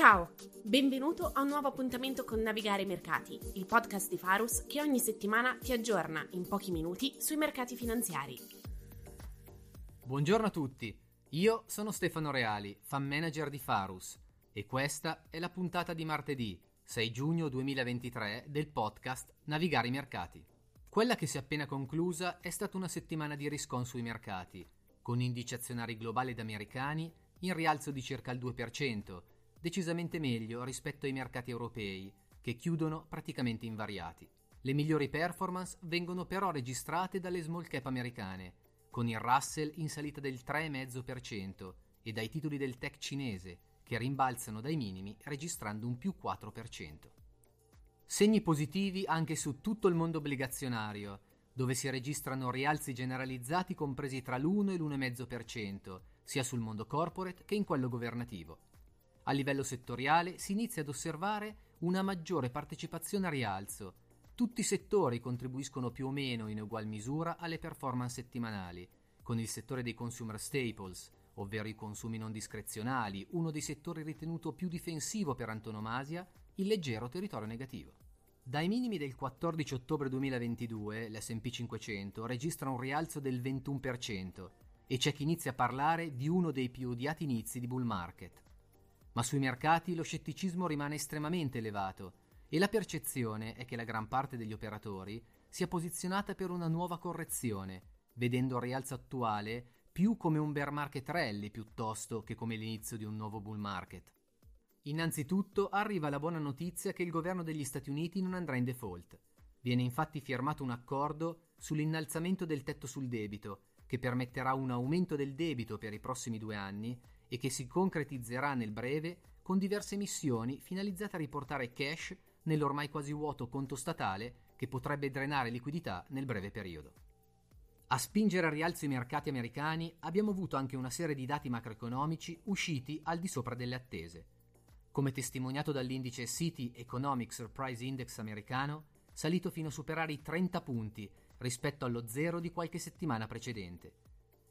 Ciao, benvenuto a un nuovo appuntamento con Navigare i Mercati, il podcast di Farus che ogni settimana ti aggiorna in pochi minuti sui mercati finanziari. Buongiorno a tutti, io sono Stefano Reali, fan manager di Farus e questa è la puntata di martedì 6 giugno 2023 del podcast Navigare i Mercati. Quella che si è appena conclusa è stata una settimana di riscon sui mercati, con indici azionari globali ed americani in rialzo di circa il 2%, decisamente meglio rispetto ai mercati europei, che chiudono praticamente invariati. Le migliori performance vengono però registrate dalle small cap americane, con il Russell in salita del 3,5% e dai titoli del tech cinese, che rimbalzano dai minimi registrando un più 4%. Segni positivi anche su tutto il mondo obbligazionario, dove si registrano rialzi generalizzati compresi tra l'1 e l'1,5%, sia sul mondo corporate che in quello governativo. A livello settoriale si inizia ad osservare una maggiore partecipazione a rialzo. Tutti i settori contribuiscono più o meno in ugual misura alle performance settimanali, con il settore dei consumer staples, ovvero i consumi non discrezionali, uno dei settori ritenuto più difensivo per antonomasia, il leggero territorio negativo. Dai minimi del 14 ottobre 2022 l'SP 500 registra un rialzo del 21% e c'è chi inizia a parlare di uno dei più odiati inizi di bull market. Ma sui mercati lo scetticismo rimane estremamente elevato e la percezione è che la gran parte degli operatori sia posizionata per una nuova correzione, vedendo il rialzo attuale più come un bear market rally piuttosto che come l'inizio di un nuovo bull market. Innanzitutto arriva la buona notizia che il governo degli Stati Uniti non andrà in default. Viene infatti firmato un accordo sull'innalzamento del tetto sul debito, che permetterà un aumento del debito per i prossimi due anni e che si concretizzerà nel breve con diverse missioni finalizzate a riportare cash nell'ormai quasi vuoto conto statale che potrebbe drenare liquidità nel breve periodo. A spingere al rialzo i mercati americani abbiamo avuto anche una serie di dati macroeconomici usciti al di sopra delle attese. Come testimoniato dall'indice City Economic Surprise Index americano, salito fino a superare i 30 punti rispetto allo zero di qualche settimana precedente.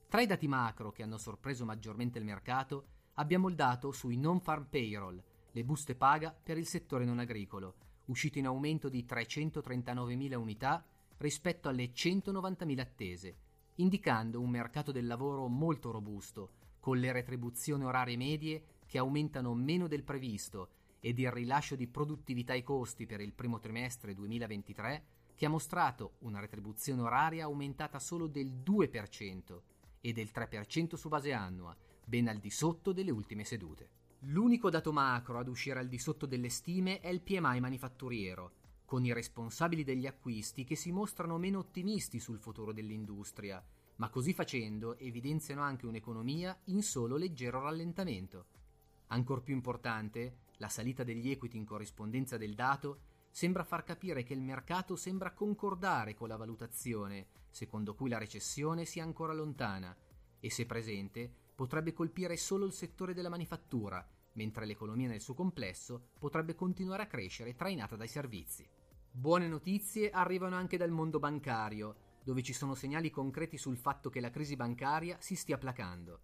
Tra i dati macro che hanno sorpreso maggiormente il mercato abbiamo il dato sui non-farm payroll, le buste paga per il settore non agricolo, uscito in aumento di 339.000 unità rispetto alle 190.000 attese, indicando un mercato del lavoro molto robusto, con le retribuzioni orarie medie che aumentano meno del previsto ed il rilascio di produttività ai costi per il primo trimestre 2023 che ha mostrato una retribuzione oraria aumentata solo del 2%, e del 3% su base annua, ben al di sotto delle ultime sedute. L'unico dato macro ad uscire al di sotto delle stime è il PMI manifatturiero, con i responsabili degli acquisti che si mostrano meno ottimisti sul futuro dell'industria, ma così facendo evidenziano anche un'economia in solo leggero rallentamento. Ancor più importante, la salita degli equity in corrispondenza del dato sembra far capire che il mercato sembra concordare con la valutazione, secondo cui la recessione sia ancora lontana e se presente potrebbe colpire solo il settore della manifattura, mentre l'economia nel suo complesso potrebbe continuare a crescere trainata dai servizi. Buone notizie arrivano anche dal mondo bancario, dove ci sono segnali concreti sul fatto che la crisi bancaria si stia placando.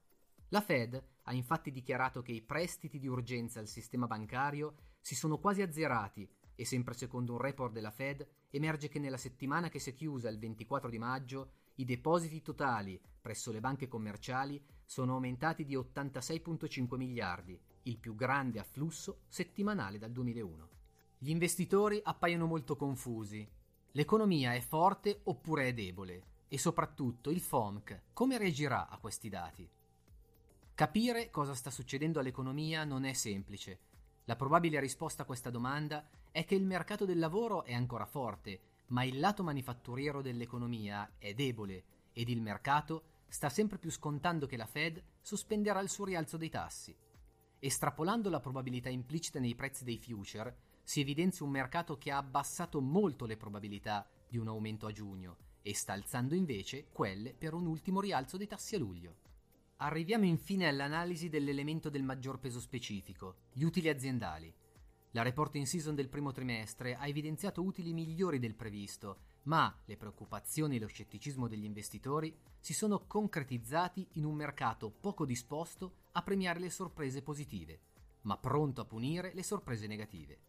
La Fed ha infatti dichiarato che i prestiti di urgenza al sistema bancario si sono quasi azzerati e sempre secondo un report della Fed emerge che nella settimana che si è chiusa il 24 di maggio i depositi totali presso le banche commerciali sono aumentati di 86,5 miliardi, il più grande afflusso settimanale dal 2001. Gli investitori appaiono molto confusi. L'economia è forte oppure è debole? E soprattutto il FOMC come reagirà a questi dati? Capire cosa sta succedendo all'economia non è semplice. La probabile risposta a questa domanda è che il mercato del lavoro è ancora forte, ma il lato manifatturiero dell'economia è debole ed il mercato sta sempre più scontando che la Fed sospenderà il suo rialzo dei tassi. Estrapolando la probabilità implicita nei prezzi dei future, si evidenzia un mercato che ha abbassato molto le probabilità di un aumento a giugno e sta alzando invece quelle per un ultimo rialzo dei tassi a luglio. Arriviamo infine all'analisi dell'elemento del maggior peso specifico, gli utili aziendali. La reporting season del primo trimestre ha evidenziato utili migliori del previsto, ma le preoccupazioni e lo scetticismo degli investitori si sono concretizzati in un mercato poco disposto a premiare le sorprese positive. ma pronto a punire le sorprese negative.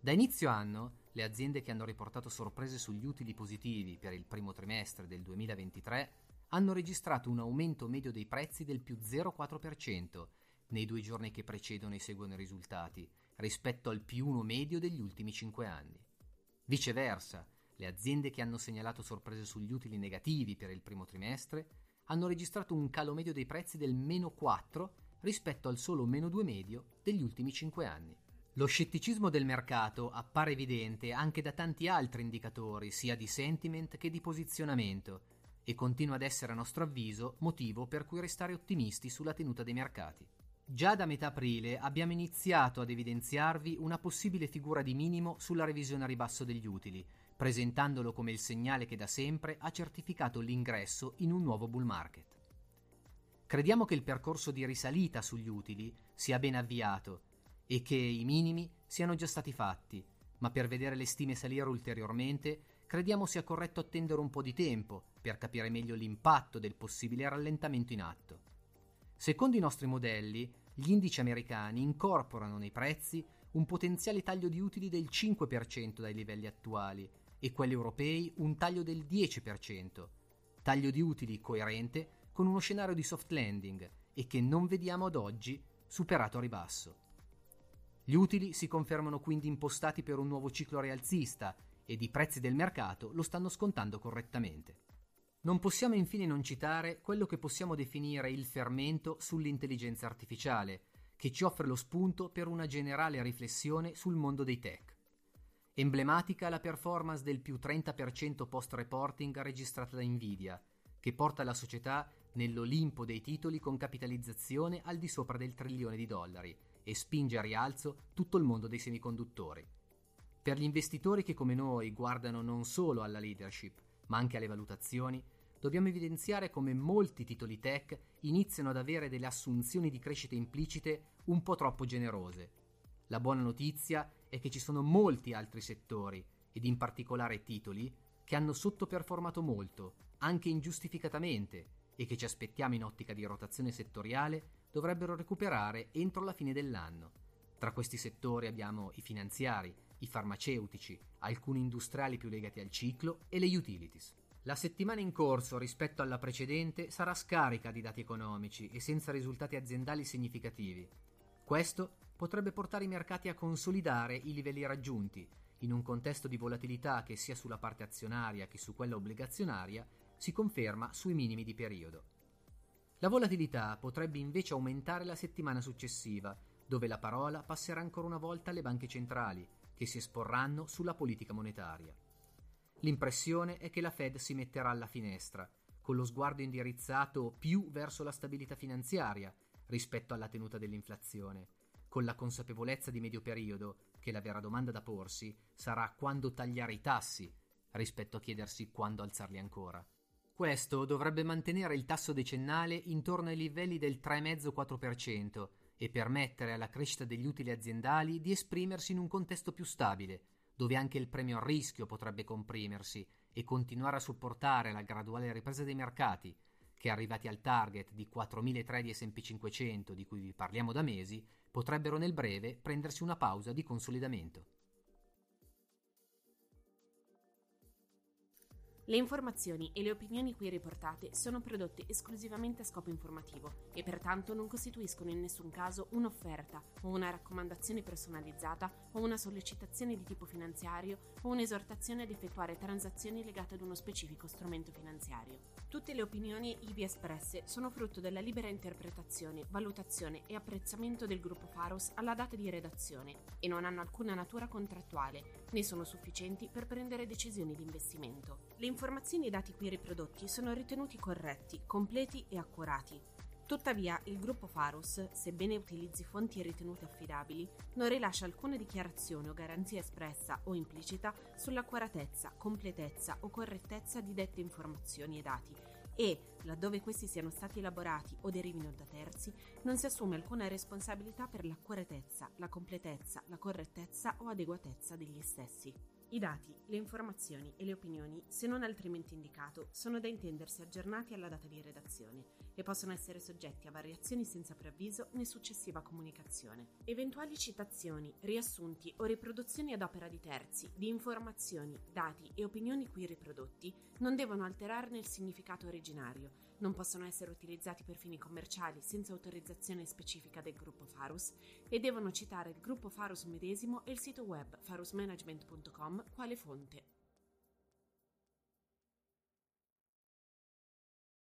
Da inizio anno, le aziende che hanno riportato sorprese sugli utili positivi per il primo trimestre del 2023 hanno registrato un aumento medio dei prezzi del più 0,4% nei due giorni che precedono e seguono i risultati, rispetto al più 1 medio degli ultimi 5 anni. Viceversa, le aziende che hanno segnalato sorprese sugli utili negativi per il primo trimestre hanno registrato un calo medio dei prezzi del meno 4 rispetto al solo meno 2 medio degli ultimi 5 anni. Lo scetticismo del mercato appare evidente anche da tanti altri indicatori, sia di sentiment che di posizionamento, e continua ad essere a nostro avviso motivo per cui restare ottimisti sulla tenuta dei mercati. Già da metà aprile abbiamo iniziato ad evidenziarvi una possibile figura di minimo sulla revisione a ribasso degli utili, presentandolo come il segnale che da sempre ha certificato l'ingresso in un nuovo bull market. Crediamo che il percorso di risalita sugli utili sia ben avviato e che i minimi siano già stati fatti, ma per vedere le stime salire ulteriormente crediamo sia corretto attendere un po' di tempo per capire meglio l'impatto del possibile rallentamento in atto. Secondo i nostri modelli, gli indici americani incorporano nei prezzi un potenziale taglio di utili del 5% dai livelli attuali e quelli europei un taglio del 10%, taglio di utili coerente con uno scenario di soft landing e che non vediamo ad oggi superato a ribasso. Gli utili si confermano quindi impostati per un nuovo ciclo rialzista ed i prezzi del mercato lo stanno scontando correttamente. Non possiamo infine non citare quello che possiamo definire il fermento sull'intelligenza artificiale, che ci offre lo spunto per una generale riflessione sul mondo dei tech. Emblematica la performance del più 30% post-reporting registrata da Nvidia, che porta la società nell'Olimpo dei titoli con capitalizzazione al di sopra del trilione di dollari e spinge a rialzo tutto il mondo dei semiconduttori. Per gli investitori che come noi guardano non solo alla leadership, ma anche alle valutazioni, dobbiamo evidenziare come molti titoli tech iniziano ad avere delle assunzioni di crescita implicite un po' troppo generose. La buona notizia è che ci sono molti altri settori, ed in particolare titoli, che hanno sottoperformato molto, anche ingiustificatamente, e che ci aspettiamo in ottica di rotazione settoriale dovrebbero recuperare entro la fine dell'anno. Tra questi settori abbiamo i finanziari, i farmaceutici, alcuni industriali più legati al ciclo e le utilities. La settimana in corso rispetto alla precedente sarà scarica di dati economici e senza risultati aziendali significativi. Questo potrebbe portare i mercati a consolidare i livelli raggiunti, in un contesto di volatilità che sia sulla parte azionaria che su quella obbligazionaria si conferma sui minimi di periodo. La volatilità potrebbe invece aumentare la settimana successiva, dove la parola passerà ancora una volta alle banche centrali, che si esporranno sulla politica monetaria. L'impressione è che la Fed si metterà alla finestra, con lo sguardo indirizzato più verso la stabilità finanziaria rispetto alla tenuta dell'inflazione, con la consapevolezza di medio periodo che la vera domanda da porsi sarà quando tagliare i tassi rispetto a chiedersi quando alzarli ancora. Questo dovrebbe mantenere il tasso decennale intorno ai livelli del 3,5-4% e permettere alla crescita degli utili aziendali di esprimersi in un contesto più stabile, dove anche il premio al rischio potrebbe comprimersi e continuare a supportare la graduale ripresa dei mercati, che arrivati al target di 4.003 di SP 500 di cui vi parliamo da mesi, potrebbero nel breve prendersi una pausa di consolidamento. Le informazioni e le opinioni qui riportate sono prodotte esclusivamente a scopo informativo e pertanto non costituiscono in nessun caso un'offerta o una raccomandazione personalizzata o una sollecitazione di tipo finanziario o un'esortazione ad effettuare transazioni legate ad uno specifico strumento finanziario. Tutte le opinioni ivi espresse sono frutto della libera interpretazione, valutazione e apprezzamento del gruppo Faros alla data di redazione e non hanno alcuna natura contrattuale né sono sufficienti per prendere decisioni di investimento. Le informazioni e i dati qui riprodotti sono ritenuti corretti, completi e accurati. Tuttavia, il gruppo Farus, sebbene utilizzi fonti ritenute affidabili, non rilascia alcuna dichiarazione o garanzia espressa o implicita sull'accuratezza, completezza o correttezza di dette informazioni e dati e, laddove questi siano stati elaborati o derivino da terzi, non si assume alcuna responsabilità per l'accuratezza, la completezza, la correttezza o adeguatezza degli stessi. I dati, le informazioni e le opinioni, se non altrimenti indicato, sono da intendersi aggiornati alla data di redazione e possono essere soggetti a variazioni senza preavviso né successiva comunicazione. Eventuali citazioni, riassunti o riproduzioni ad opera di terzi di informazioni, dati e opinioni qui riprodotti non devono alterarne il significato originario, non possono essere utilizzati per fini commerciali senza autorizzazione specifica del gruppo Farus e devono citare il gruppo Farus medesimo e il sito web farusmanagement.com quale fonte.